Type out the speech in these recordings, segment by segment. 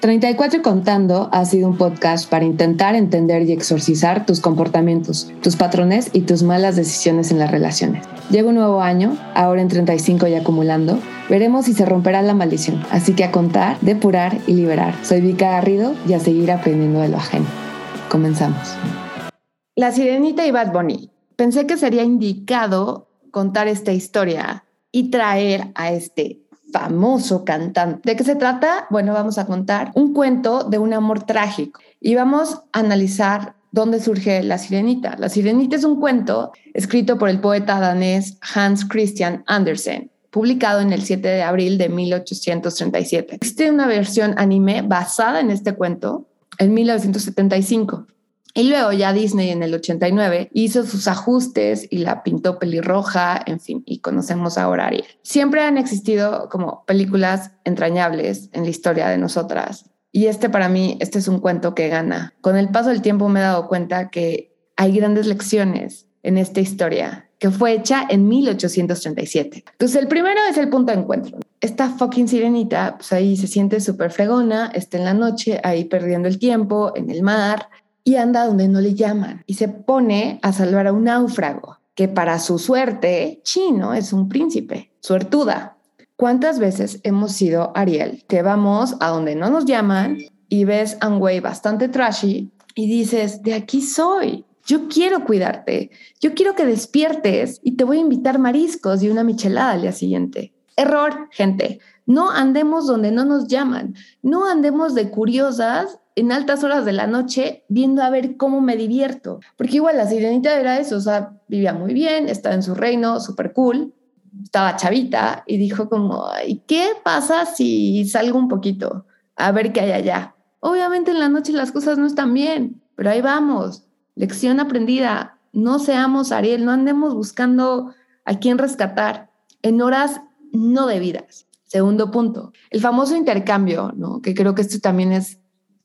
34 Contando ha sido un podcast para intentar entender y exorcizar tus comportamientos, tus patrones y tus malas decisiones en las relaciones. Llega un nuevo año, ahora en 35 y acumulando. Veremos si se romperá la maldición. Así que a contar, depurar y liberar. Soy Vika Garrido y a seguir aprendiendo de lo ajeno. Comenzamos. La Sirenita y Bad Bunny. Pensé que sería indicado contar esta historia y traer a este famoso cantante. ¿De qué se trata? Bueno, vamos a contar un cuento de un amor trágico y vamos a analizar dónde surge La Sirenita. La Sirenita es un cuento escrito por el poeta danés Hans Christian Andersen publicado en el 7 de abril de 1837. Existe una versión anime basada en este cuento en 1975. Y luego ya Disney en el 89 hizo sus ajustes y la pintó pelirroja, en fin, y conocemos ahora a Ariel. Siempre han existido como películas entrañables en la historia de nosotras. Y este para mí, este es un cuento que gana. Con el paso del tiempo me he dado cuenta que hay grandes lecciones en esta historia que fue hecha en 1837. Entonces, el primero es el punto de encuentro. Esta fucking sirenita, pues ahí se siente súper fregona, está en la noche ahí perdiendo el tiempo en el mar y anda donde no le llaman y se pone a salvar a un náufrago que para su suerte, chino es un príncipe, suertuda. ¿Cuántas veces hemos sido Ariel? Te vamos a donde no nos llaman y ves a un güey bastante trashy y dices, de aquí soy. Yo quiero cuidarte. Yo quiero que despiertes y te voy a invitar mariscos y una michelada al día siguiente. Error, gente. No andemos donde no nos llaman. No andemos de curiosas en altas horas de la noche viendo a ver cómo me divierto. Porque igual la sirenita era eso, o sea, vivía muy bien, estaba en su reino, súper cool, estaba chavita y dijo como, ¿y qué pasa si salgo un poquito a ver qué hay allá? Obviamente en la noche las cosas no están bien, pero ahí vamos. Lección aprendida, no seamos Ariel, no andemos buscando a quién rescatar en horas no debidas. Segundo punto, el famoso intercambio, ¿no? Que creo que esto también es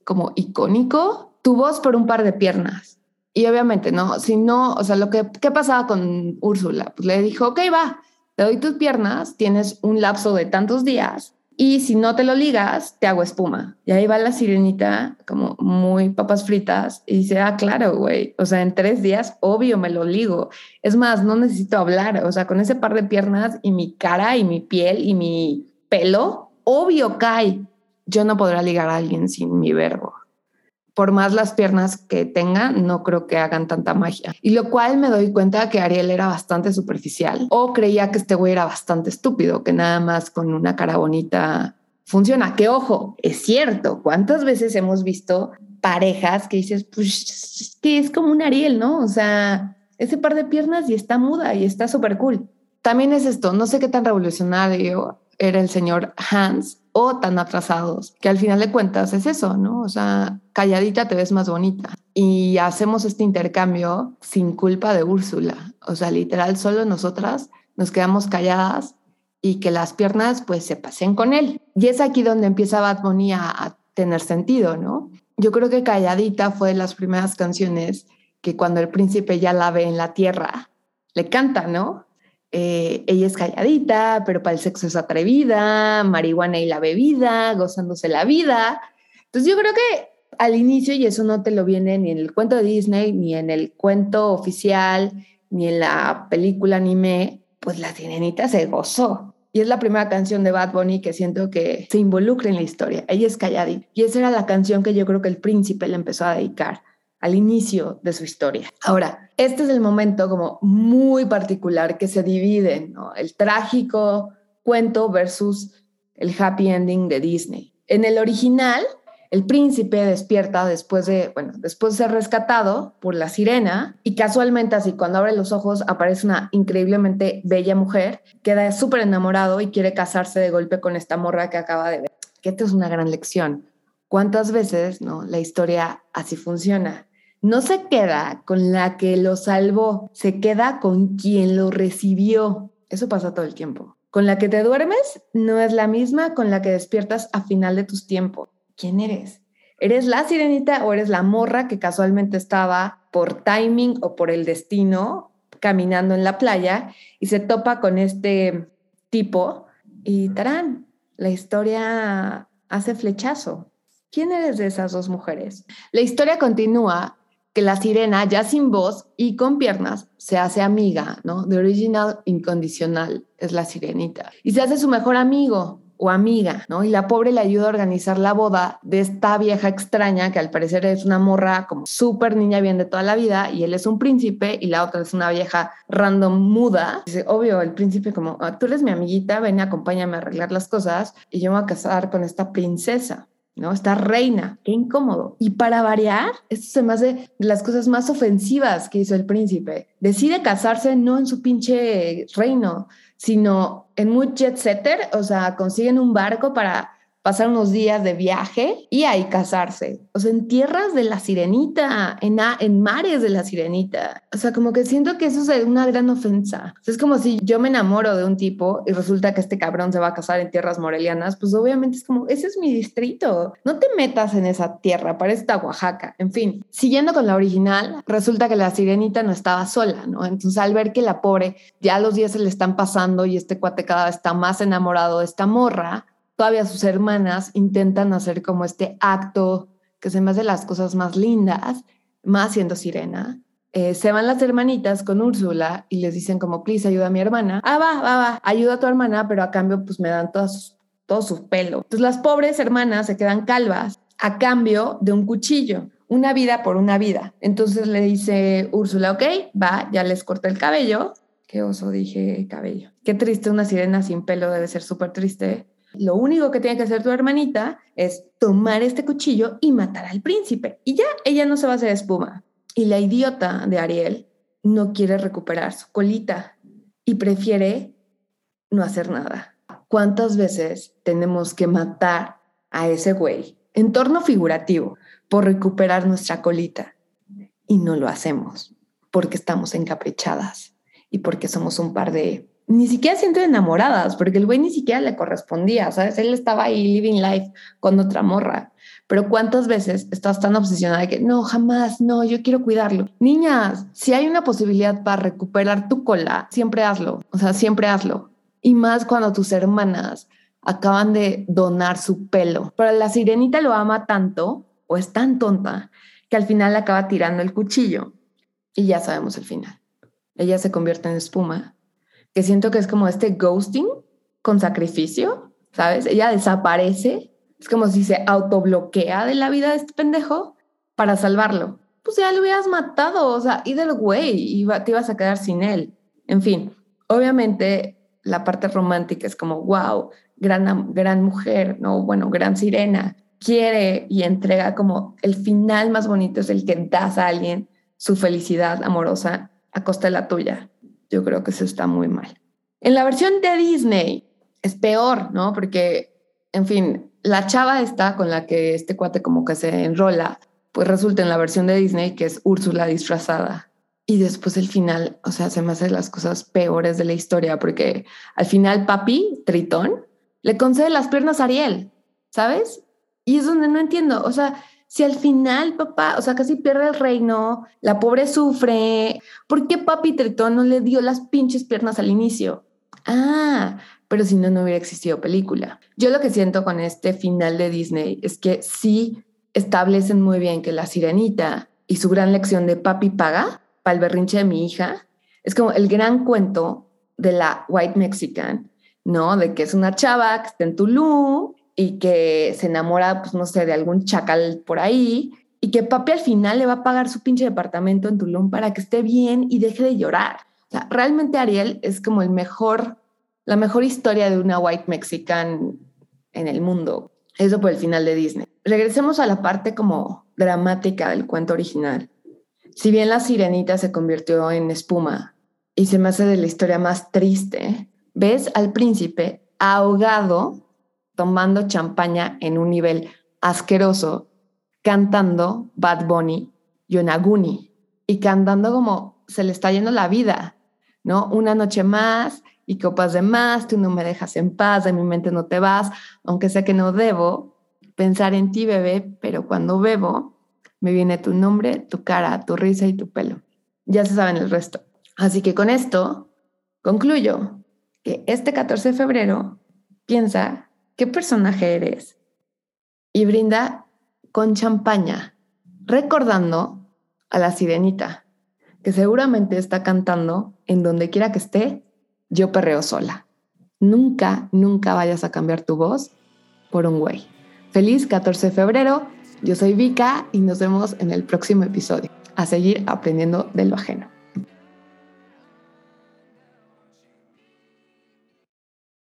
como icónico, tu voz por un par de piernas. Y obviamente, ¿no? Si no, o sea, lo que, ¿qué pasaba con Úrsula? Pues le dijo, ok, va, te doy tus piernas, tienes un lapso de tantos días y si no te lo ligas, te hago espuma. Y ahí va la sirenita como muy papas fritas y dice, ah, claro, güey, o sea, en tres días, obvio, me lo ligo. Es más, no necesito hablar, o sea, con ese par de piernas y mi cara y mi piel y mi pelo, obvio cae yo no podré ligar a alguien sin mi verbo. Por más las piernas que tenga, no creo que hagan tanta magia. Y lo cual me doy cuenta que Ariel era bastante superficial o creía que este güey era bastante estúpido, que nada más con una cara bonita funciona. Que ojo, es cierto. ¿Cuántas veces hemos visto parejas que dices, pues que es como un Ariel, ¿no? O sea, ese par de piernas y está muda y está súper cool. También es esto, no sé qué tan revolucionario era el señor Hans o tan atrasados, que al final de cuentas es eso, ¿no? O sea, calladita te ves más bonita. Y hacemos este intercambio sin culpa de Úrsula. O sea, literal, solo nosotras nos quedamos calladas y que las piernas pues se pasen con él. Y es aquí donde empieza Bad Bunny a, tener sentido, ¿no? Yo creo que Calladita fue de las primeras canciones que cuando el príncipe ya la ve en la tierra, le canta, ¿no? Eh, ella es calladita, pero para el sexo es atrevida, marihuana y la bebida, gozándose la vida. Entonces yo creo que al inicio, y eso no te lo viene ni en el cuento de Disney, ni en el cuento oficial, ni en la película anime, pues la sirenita se gozó. Y es la primera canción de Bad Bunny que siento que se involucra en la historia. Ella es calladita. Y esa era la canción que yo creo que el príncipe le empezó a dedicar al inicio de su historia. Ahora, este es el momento como muy particular que se divide, ¿no? El trágico cuento versus el happy ending de Disney. En el original, el príncipe despierta después de, bueno, después de ser rescatado por la sirena y casualmente así cuando abre los ojos aparece una increíblemente bella mujer, queda súper enamorado y quiere casarse de golpe con esta morra que acaba de ver. Que esta es una gran lección. ¿Cuántas veces, no, la historia así funciona? No se queda con la que lo salvó, se queda con quien lo recibió. Eso pasa todo el tiempo. Con la que te duermes no es la misma con la que despiertas a final de tus tiempos. ¿Quién eres? ¿Eres la sirenita o eres la morra que casualmente estaba por timing o por el destino caminando en la playa y se topa con este tipo y tarán, la historia hace flechazo. ¿Quién eres de esas dos mujeres? La historia continúa que la sirena, ya sin voz y con piernas, se hace amiga, ¿no? De original incondicional es la sirenita. Y se hace su mejor amigo o amiga, ¿no? Y la pobre le ayuda a organizar la boda de esta vieja extraña que al parecer es una morra como súper niña bien de toda la vida y él es un príncipe y la otra es una vieja random muda. Dice, obvio, el príncipe como, ah, tú eres mi amiguita, ven, acompáñame a arreglar las cosas y yo me voy a casar con esta princesa. ¿No? Esta reina, qué incómodo. Y para variar, esto se me de las cosas más ofensivas que hizo el príncipe. Decide casarse no en su pinche reino, sino en muy jet setter, o sea, consiguen un barco para pasar unos días de viaje y ahí casarse. O sea, en tierras de la sirenita, en, en mares de la sirenita. O sea, como que siento que eso es una gran ofensa. es como si yo me enamoro de un tipo y resulta que este cabrón se va a casar en tierras morelianas, pues obviamente es como, ese es mi distrito. No te metas en esa tierra, parece Oaxaca. En fin, siguiendo con la original, resulta que la sirenita no estaba sola, ¿no? Entonces al ver que la pobre ya los días se le están pasando y este cuate cada vez está más enamorado de esta morra, todavía sus hermanas intentan hacer como este acto que se me hace las cosas más lindas, más siendo sirena. Eh, se van las hermanitas con Úrsula y les dicen como, please, ayuda a mi hermana. Ah, va, va, va, ayuda a tu hermana, pero a cambio pues me dan todo su pelo. Entonces las pobres hermanas se quedan calvas a cambio de un cuchillo, una vida por una vida. Entonces le dice Úrsula, ok, va, ya les corta el cabello. Qué oso dije cabello. Qué triste, una sirena sin pelo debe ser súper triste. Lo único que tiene que hacer tu hermanita es tomar este cuchillo y matar al príncipe. Y ya ella no se va a hacer espuma. Y la idiota de Ariel no quiere recuperar su colita y prefiere no hacer nada. ¿Cuántas veces tenemos que matar a ese güey en torno figurativo por recuperar nuestra colita? Y no lo hacemos porque estamos encaprichadas y porque somos un par de ni siquiera siento enamoradas, porque el güey ni siquiera le correspondía, ¿sabes? Él estaba ahí living life con otra morra. Pero ¿cuántas veces estás tan obsesionada de que no, jamás, no, yo quiero cuidarlo? Niñas, si hay una posibilidad para recuperar tu cola, siempre hazlo, o sea, siempre hazlo. Y más cuando tus hermanas acaban de donar su pelo. Pero la sirenita lo ama tanto, o es tan tonta, que al final acaba tirando el cuchillo. Y ya sabemos el final. Ella se convierte en espuma que siento que es como este ghosting con sacrificio, ¿sabes? Ella desaparece, es como si se autobloquea de la vida de este pendejo para salvarlo. Pues ya lo hubieras matado, o sea, y del güey, te ibas a quedar sin él. En fin, obviamente la parte romántica es como, wow, gran, gran mujer, ¿no? Bueno, gran sirena, quiere y entrega como el final más bonito es el que das a alguien su felicidad amorosa a costa de la tuya yo creo que eso está muy mal. En la versión de Disney es peor, ¿no? Porque, en fin, la chava está con la que este cuate como que se enrola, pues resulta en la versión de Disney que es Úrsula disfrazada. Y después el final, o sea, se me hacen las cosas peores de la historia, porque al final papi, Tritón, le concede las piernas a Ariel, ¿sabes? Y es donde no entiendo, o sea, si al final papá, o sea, casi pierde el reino, la pobre sufre, ¿por qué papi Tritón no le dio las pinches piernas al inicio? Ah, pero si no, no hubiera existido película. Yo lo que siento con este final de Disney es que sí establecen muy bien que la sirenita y su gran lección de papi paga para el berrinche de mi hija es como el gran cuento de la white mexican, ¿no? De que es una chava que está en Tulum y que se enamora, pues no sé, de algún chacal por ahí y que papi al final le va a pagar su pinche departamento en Tulum para que esté bien y deje de llorar. O sea, realmente Ariel es como el mejor, la mejor historia de una white mexican en el mundo. Eso por el final de Disney. Regresemos a la parte como dramática del cuento original. Si bien la sirenita se convirtió en espuma y se me hace de la historia más triste, ves al príncipe ahogado tomando champaña en un nivel asqueroso, cantando Bad Bunny, Yonaguni, y cantando como se le está yendo la vida, ¿no? Una noche más y copas de más, tú no me dejas en paz, de mi mente no te vas, aunque sé que no debo pensar en ti, bebé, pero cuando bebo, me viene tu nombre, tu cara, tu risa y tu pelo. Ya se saben el resto. Así que con esto concluyo que este 14 de febrero piensa qué personaje eres y brinda con champaña, recordando a la sirenita, que seguramente está cantando en donde quiera que esté, yo perreo sola. Nunca, nunca vayas a cambiar tu voz por un güey. Feliz 14 de febrero, yo soy Vika y nos vemos en el próximo episodio. A seguir aprendiendo de lo ajeno.